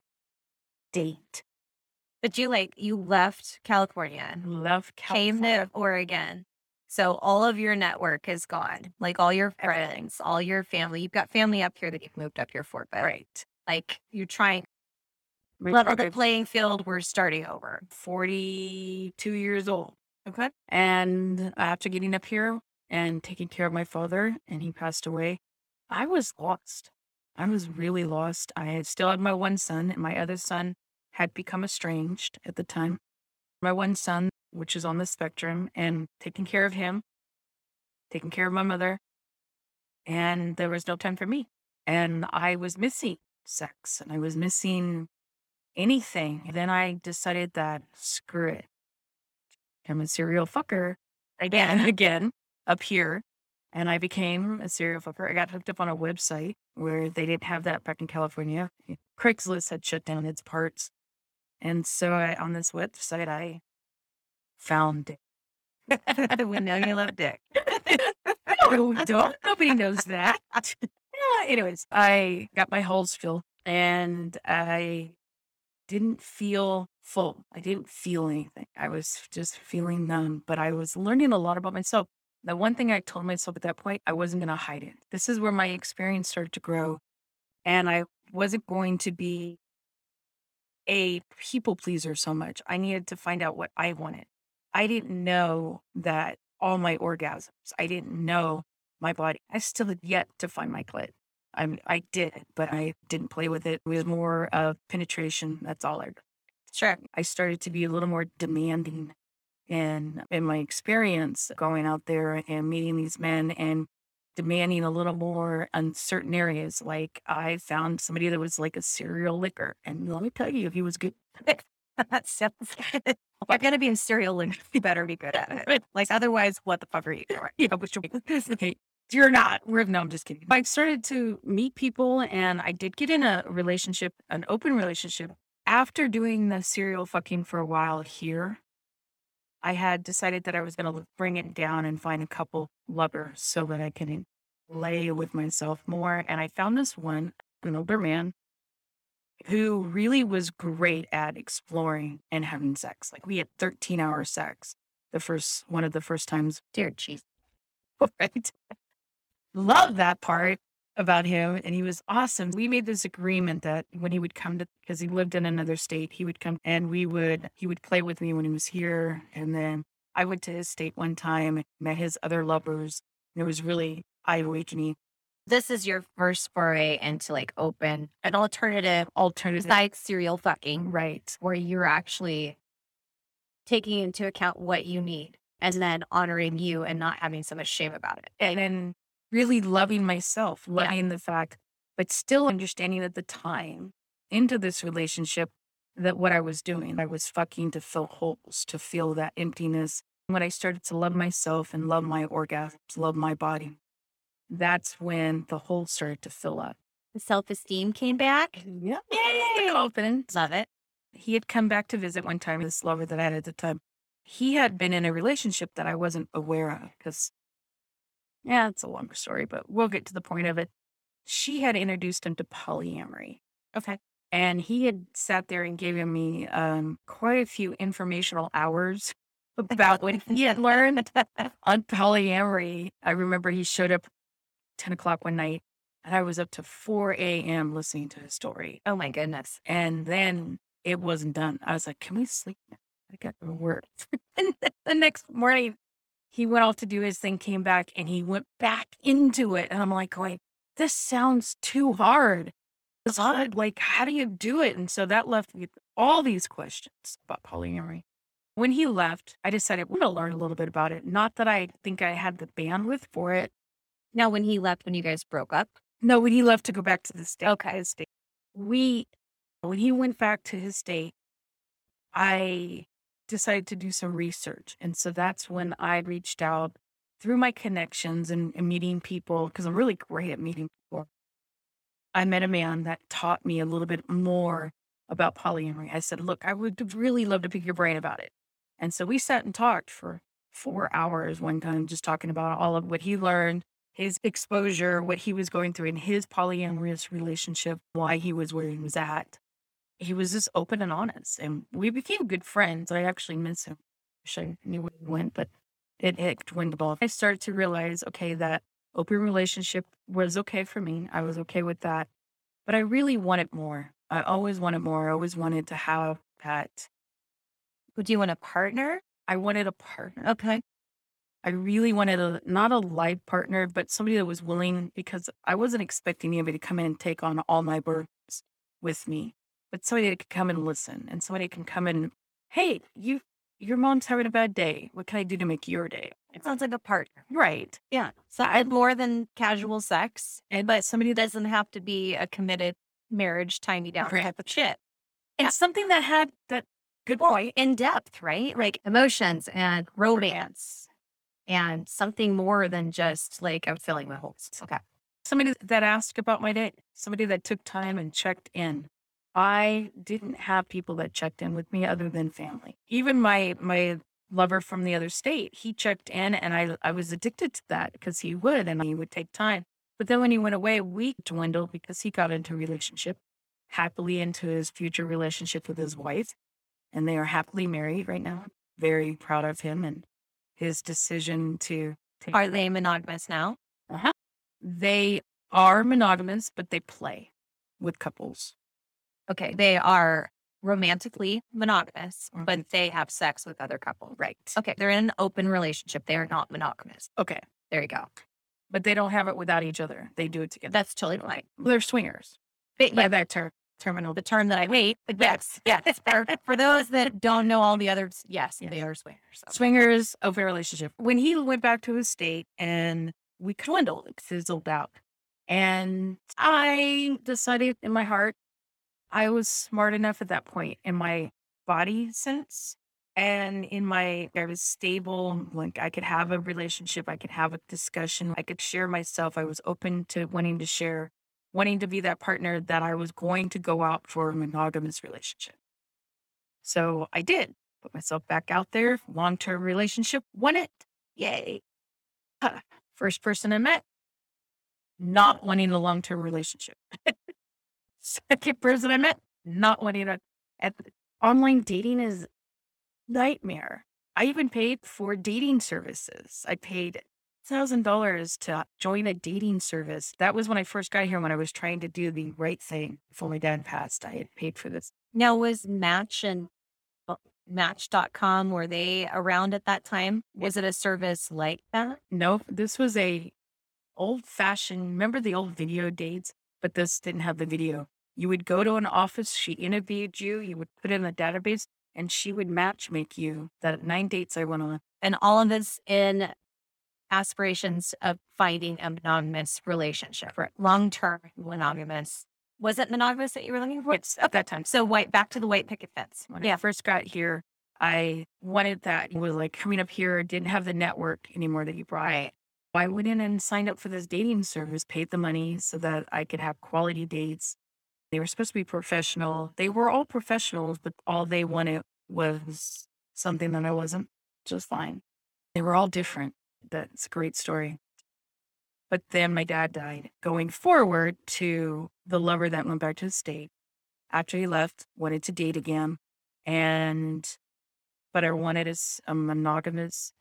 Speaker 5: date.
Speaker 4: But you like you left California,
Speaker 5: Love
Speaker 4: came to Oregon. So all of your network is gone. Like all your friends, all your family. You've got family up here that you've moved up here for, but
Speaker 5: Right.
Speaker 4: like you're trying level the playing field. We're starting over.
Speaker 5: 42 years old.
Speaker 4: Okay.
Speaker 5: And after getting up here and taking care of my father, and he passed away, I was lost. I was really lost. I had still had my one son, and my other son had become estranged at the time. My one son, which is on the spectrum, and taking care of him, taking care of my mother, and there was no time for me. And I was missing sex, and I was missing anything. Then I decided that screw it. I'm a serial fucker again, (laughs) again up here. And I became a serial fucker. I got hooked up on a website where they didn't have that back in California. Craigslist had shut down its parts. And so I, on this website, I found it. (laughs)
Speaker 4: we know you love dick. (laughs)
Speaker 5: no, we don't. Nobody knows that. Anyways, I got my holes filled and I didn't feel full. I didn't feel anything. I was just feeling numb, but I was learning a lot about myself. The one thing I told myself at that point, I wasn't going to hide it. This is where my experience started to grow. And I wasn't going to be a people pleaser so much. I needed to find out what I wanted. I didn't know that all my orgasms, I didn't know my body. I still had yet to find my clit. I I did, but I didn't play with it. It was more of penetration. That's all I.
Speaker 4: Sure.
Speaker 5: I started to be a little more demanding, and in my experience going out there and meeting these men and demanding a little more on certain areas. Like I found somebody that was like a serial licker, and let me tell you, he was good. (laughs) (laughs)
Speaker 4: that sounds (laughs) good. You're gonna be a serial licker, (laughs) you better be good at it. Like otherwise, what the fuck are you doing?
Speaker 5: yeah, which okay, you're not. We're, no, I'm just kidding. I started to meet people, and I did get in a relationship, an open relationship, after doing the serial fucking for a while here. I had decided that I was going to bring it down and find a couple lovers so that I can lay with myself more. And I found this one, an older man, who really was great at exploring and having sex. Like we had 13 hour sex the first one of the first times.
Speaker 4: Dear jeez. (laughs)
Speaker 5: Right. Love that part about him. And he was awesome. We made this agreement that when he would come to, because he lived in another state, he would come and we would, he would play with me when he was here. And then I went to his state one time, met his other lovers. And it was really eye awakening.
Speaker 4: This is your first foray into like open an alternative
Speaker 5: Alternative.
Speaker 4: besides serial fucking,
Speaker 5: Right.
Speaker 4: where you're actually taking into account what you need and then honoring you and not having so much shame about it.
Speaker 5: And then really loving myself, loving the fact, but still understanding at the time into this relationship that what I was doing, I was fucking to fill holes, to feel that emptiness. When I started to love myself and love my orgasms, love my body, that's when the hole started to fill up.
Speaker 4: The self esteem came back.
Speaker 5: Yeah. The confidence.
Speaker 4: Love it.
Speaker 5: He had come back to visit one time, this lover that I had at the time. He had been in a relationship that I wasn't aware of because, yeah, it's a longer story, but we'll get to the point of it. She had introduced him to polyamory.
Speaker 4: Okay.
Speaker 5: And he had sat there and given me um, quite a few informational hours (laughs) about what he had learned on polyamory. I remember he showed up 10 o'clock one night and I was up to 4 a.m. listening to his story.
Speaker 4: Oh my goodness.
Speaker 5: And then it wasn't done. I was like, can we sleep? now? I got to work. (laughs) and the next morning, he went off to do his thing, came back, and he went back into it. And I'm like, going, this sounds too hard. It's hard. Like, how do you do it? And so that left me with all these questions about polyamory. When he left, I decided I'm going to learn a little bit about it. Not that I think I had the bandwidth for it.
Speaker 4: Now, when he left, when you guys broke up,
Speaker 5: No, when he left to go back to the state,
Speaker 4: Okay.
Speaker 5: his state, we, when he went back to his state, I decided to do some research. And so that's when I reached out through my connections and, and meeting people, because I'm really great at meeting people. I met a man that taught me a little bit more about polyamory. I said, Look, I would really love to pick your brain about it. And so we sat and talked for four hours one time, just talking about all of what he learned, his exposure, what he was going through in his polyamorous relationship, why he was where he was at. He was just open and honest, and we became good friends. I actually miss him. Wish I knew where he went, but it hit dwindled. I started to realize, okay, that open relationship was okay for me. I was okay with that, but I really wanted more. I always wanted more. I always wanted to have that.
Speaker 4: would you want a partner?
Speaker 5: I wanted a partner.
Speaker 4: Okay.
Speaker 5: I really wanted a not a life partner, but somebody that was willing because I wasn't expecting anybody to come in and take on all my burdens with me, but somebody that could come and listen and somebody can come and, Hey, you, your mom's having a bad day. What can I do to make your day?
Speaker 4: It sounds like a partner.
Speaker 5: Right.
Speaker 4: Yeah. So I had more than casual sex,
Speaker 5: And
Speaker 4: but somebody that doesn't have to be a committed marriage, tie me down
Speaker 5: Right.
Speaker 4: type of shit.
Speaker 5: and something that had that good point.
Speaker 4: In depth, right? Like emotions and romance and something more than just like I'm filling my holes. Okay.
Speaker 5: Somebody that asked about my day, somebody that took time and checked in. I didn't have people that checked in with me other than family. Even my my lover from the other state, he checked in and I I was addicted to that because he would and he would take time. But then when he went away, we dwindled because he got into a relationship, happily into his future relationship with his wife. And they are happily married right now. Very proud of him and his decision to take
Speaker 4: Are they monogamous now?
Speaker 5: uh-huh. They are monogamous, but they play with couples.
Speaker 4: Okay. They are romantically monogamous,
Speaker 5: Mhm.
Speaker 4: but they have sex with other couples.
Speaker 5: Right.
Speaker 4: Okay. They're in an open relationship. They are not monogamous.
Speaker 5: Okay.
Speaker 4: There you go.
Speaker 5: but they don't have it without each other. They do it together.
Speaker 4: That's totally fine.
Speaker 5: They're swingers.
Speaker 4: But
Speaker 5: By
Speaker 4: yeah,
Speaker 5: that ter- terminal.
Speaker 4: the term that I hate. Yes, yes. (laughs) For, for those that don't know all the others, yes,
Speaker 5: Yes.
Speaker 4: they are swingers. So.
Speaker 5: swingers open relationship. When he went back to his state and we dwindled, it fizzled out. And I decided in my heart, I was smart enough at that point in my body sense and in my, I was stable. Like I could have a relationship, I could have a discussion, I could share myself. I was open to wanting to share, wanting to be that partner that I was going to go out for a monogamous relationship. So I did put myself back out there. Long term relationship, won it. Yay. Huh. First person I met, not wanting a long term relationship. (laughs) Second person I met, not wanting a. At, online dating is nightmare. I even paid for dating services. I paid thousand dollars to join a dating service. That was when I first got here when I was trying to do the right thing before my dad passed. I had paid for this.
Speaker 4: Now, was Match and uh, Match.com, were they around at that time? Was it a service like that?
Speaker 5: No, this was a old fashioned. Remember the old video dates, but this didn't have the video. You would go to an office. She interviewed you. You would put in a database, and she would match make you. That nine dates I went on.
Speaker 4: And all of this in aspirations of finding a monogamous relationship,
Speaker 5: Correct.
Speaker 4: long term monogamous. Was it monogamous that you were looking for?
Speaker 5: It's at that time.
Speaker 4: So, white back to the white picket fence.
Speaker 5: When
Speaker 4: Yeah.
Speaker 5: I first got here, I wanted that. It was like coming up here, didn't have the network anymore that you brought.
Speaker 4: Right.
Speaker 5: I went in and signed up for this dating service, paid the money so that I could have quality dates. They were supposed to be professional. They were all professionals, but all they wanted was something that I wasn't, just fine. They were all different. That's a great story. But then my dad died. Going forward to the lover that went back to the state after he left, wanted to date again. And, but I wanted a, monogamous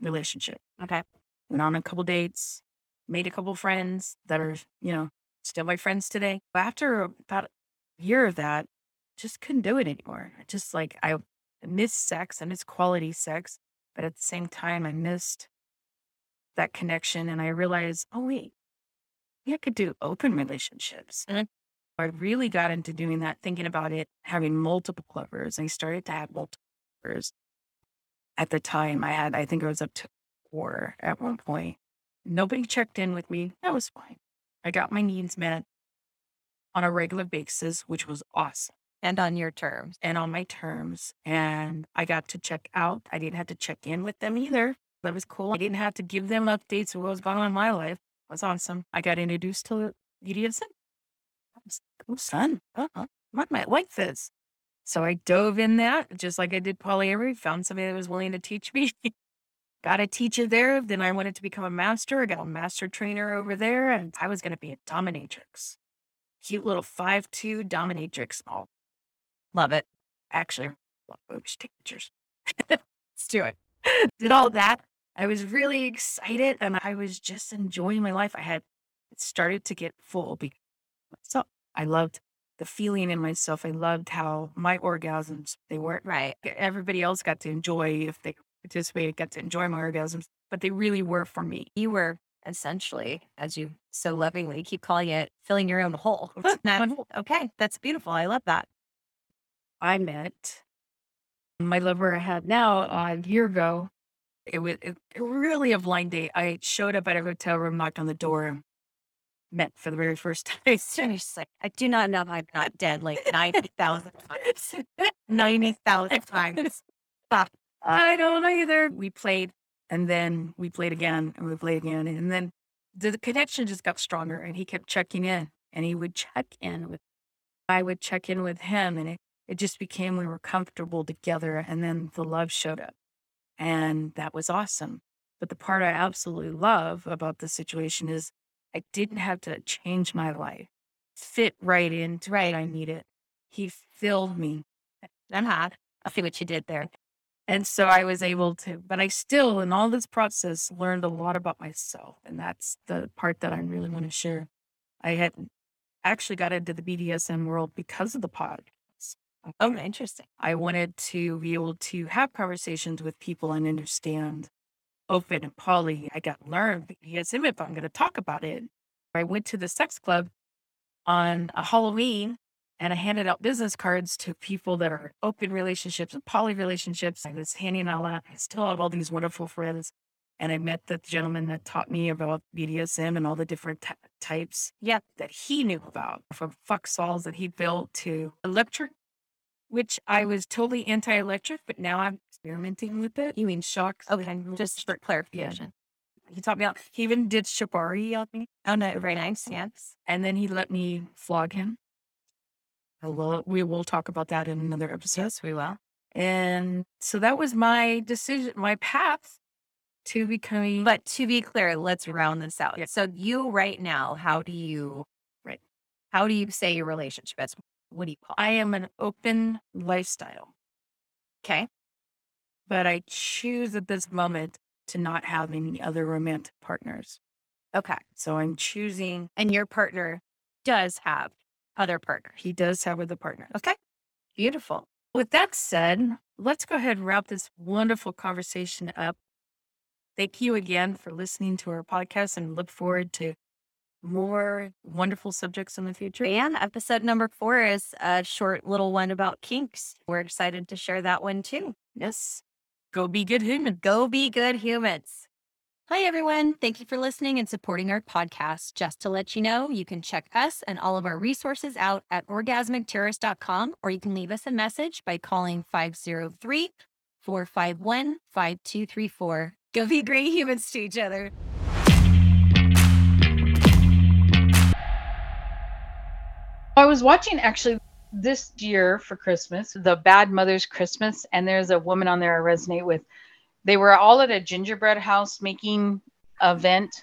Speaker 5: relationship
Speaker 4: Okay.
Speaker 5: went on a couple dates, made a couple friends that are, you know, still my friends today. But after about a year of that, just couldn't do it anymore. Just like I missed sex and it's quality sex, but at the same time I missed that connection and I realized, oh wait, yeah, I could do open relationships.
Speaker 4: Mhm.
Speaker 5: I really got into doing that, thinking about it, having multiple lovers. I started to have multiple lovers. At the time, I had, I think I was up to four at one point. Nobody checked in with me. That was fine. I got my needs met on a regular basis, which was awesome
Speaker 4: And on your terms.
Speaker 5: and on my terms. And I got to check out. I didn't have to check in with them either. That was cool. I didn't have to give them updates of what was going on in my life. It was awesome. I got introduced to BDSM. I was oh, son, uh-huh. I might like this. So I dove in that, just like I did polyamory, found somebody that was willing to teach me. (laughs) got a teacher there. Then I wanted to become a master. I got a master trainer over there, and I was going to be a dominatrix. Cute little five-two dominatrix. Oh,
Speaker 4: Love it.
Speaker 5: actually, we should take pictures. Let's do it. (laughs) Did all that. I was really excited and I was just enjoying my life. I had it started to get full because so I loved the feeling in myself. I loved how my orgasms they weren't
Speaker 4: Right.
Speaker 5: everybody else got to enjoy if they participated, got to enjoy my orgasms, but they really were for me.
Speaker 4: You were essentially, as you so lovingly keep calling it, filling your own hole.
Speaker 5: It's
Speaker 4: That-
Speaker 5: my hole.
Speaker 4: okay. That's beautiful. I love that.
Speaker 5: I met my lover I have now uh, a year ago. It was it, really a blind date. I showed up at a hotel room, knocked on the door, met for the very first (laughs) time.
Speaker 4: Seriously. I do not know if I'm not dead like 90,000 times. 90,000 times. Fuck.
Speaker 5: I don't know either. We played and then we played again and we played again. And then the, the connection just got stronger and he kept checking in and he would check in with, I would check in with him and it, it just became we were comfortable together. And then the love showed up and that was awesome. But the part I absolutely love about the situation is I didn't have to change my life, fit right into what I needed. He filled me
Speaker 4: I'm hot. I see what you did there.
Speaker 5: and so I was able to, but I still, in all this process, learned a lot about myself. And that's the part that I really want to share. I had actually got into the BDSM world because of the podcast.
Speaker 4: Oh, interesting.
Speaker 5: I wanted to be able to have conversations with people and understand open and poly. I got learned BDSM if I'm going to talk about it. I went to the sex club on a Halloween and I handed out business cards to people that are open relationships and poly relationships. I was handing out. I still have all these wonderful friends. And I met the gentleman that taught me about BDSM and all the different t- types
Speaker 4: Yeah.
Speaker 5: that he knew about, from fuck saws that he built to electric, which I was totally anti-electric, but now I'm experimenting with it.
Speaker 4: You mean
Speaker 5: shocks?
Speaker 4: Oh, okay, just for clarification. Yeah.
Speaker 5: He taught me out. He even did shibari on me.
Speaker 4: Oh no, very nice. Yes.
Speaker 5: And then he let me flog him. Will, we will talk about that in another episode.
Speaker 4: Yes, we will.
Speaker 5: And so that was my decision, my path to becoming.
Speaker 4: But to be clear, let's round this out.
Speaker 5: Yeah.
Speaker 4: So you right now, how do you
Speaker 5: Right.
Speaker 4: How do you say your relationship is? What do you call it?
Speaker 5: I am an open lifestyle,
Speaker 4: Okay.
Speaker 5: but I choose at this moment to not have any other romantic partners.
Speaker 4: Okay.
Speaker 5: So I'm choosing,
Speaker 4: And your partner does have other partners.
Speaker 5: he does have other partners.
Speaker 4: Okay. Beautiful.
Speaker 5: With that said, let's go ahead and wrap this wonderful conversation up. Thank you again for listening to our podcast and look forward to more wonderful subjects in the future.
Speaker 4: And episode number four is a short little one about kinks. We're excited to share that one too.
Speaker 5: Yes. Go be good humans.
Speaker 4: Go be good humans. Hi, everyone. Thank you for listening and supporting our podcast. Just to let you know, you can check us and all of our resources out at orgasmicterrorist.com, or you can leave us a message by calling 503 451 5234. Go be great humans to each other.
Speaker 3: I was watching actually this year for Christmas, the Bad Mother's Christmas, and there's a woman on there I resonate with. They were all at a gingerbread house making event.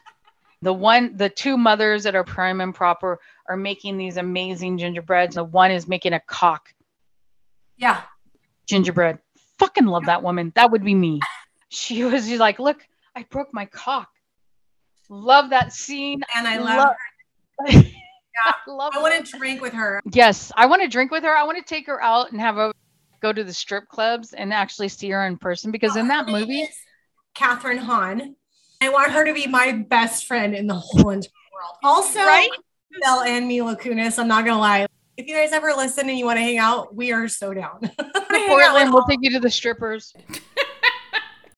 Speaker 3: The one, the two mothers that are prime and proper are making these amazing gingerbreads. The one is making a cock
Speaker 1: Yeah.
Speaker 3: gingerbread. Fucking love that woman. That would be me. She was like, look, I broke my cock. Love that scene.
Speaker 1: And I love,
Speaker 3: Love- (laughs) I (laughs) love
Speaker 1: I want to drink with her.
Speaker 3: Yes, I want to drink with her. I want to take her out and have a go to the strip clubs and actually see her in person because in that movie,
Speaker 1: Kathryn Hahn. I want her to be my best friend in the whole entire world. Also,
Speaker 3: Right?
Speaker 1: Bell and Mila Kunis. I'm not gonna lie. If you guys ever listen and you want to hang out, we are so down. (laughs)
Speaker 3: Portland, we'll take you to the strippers.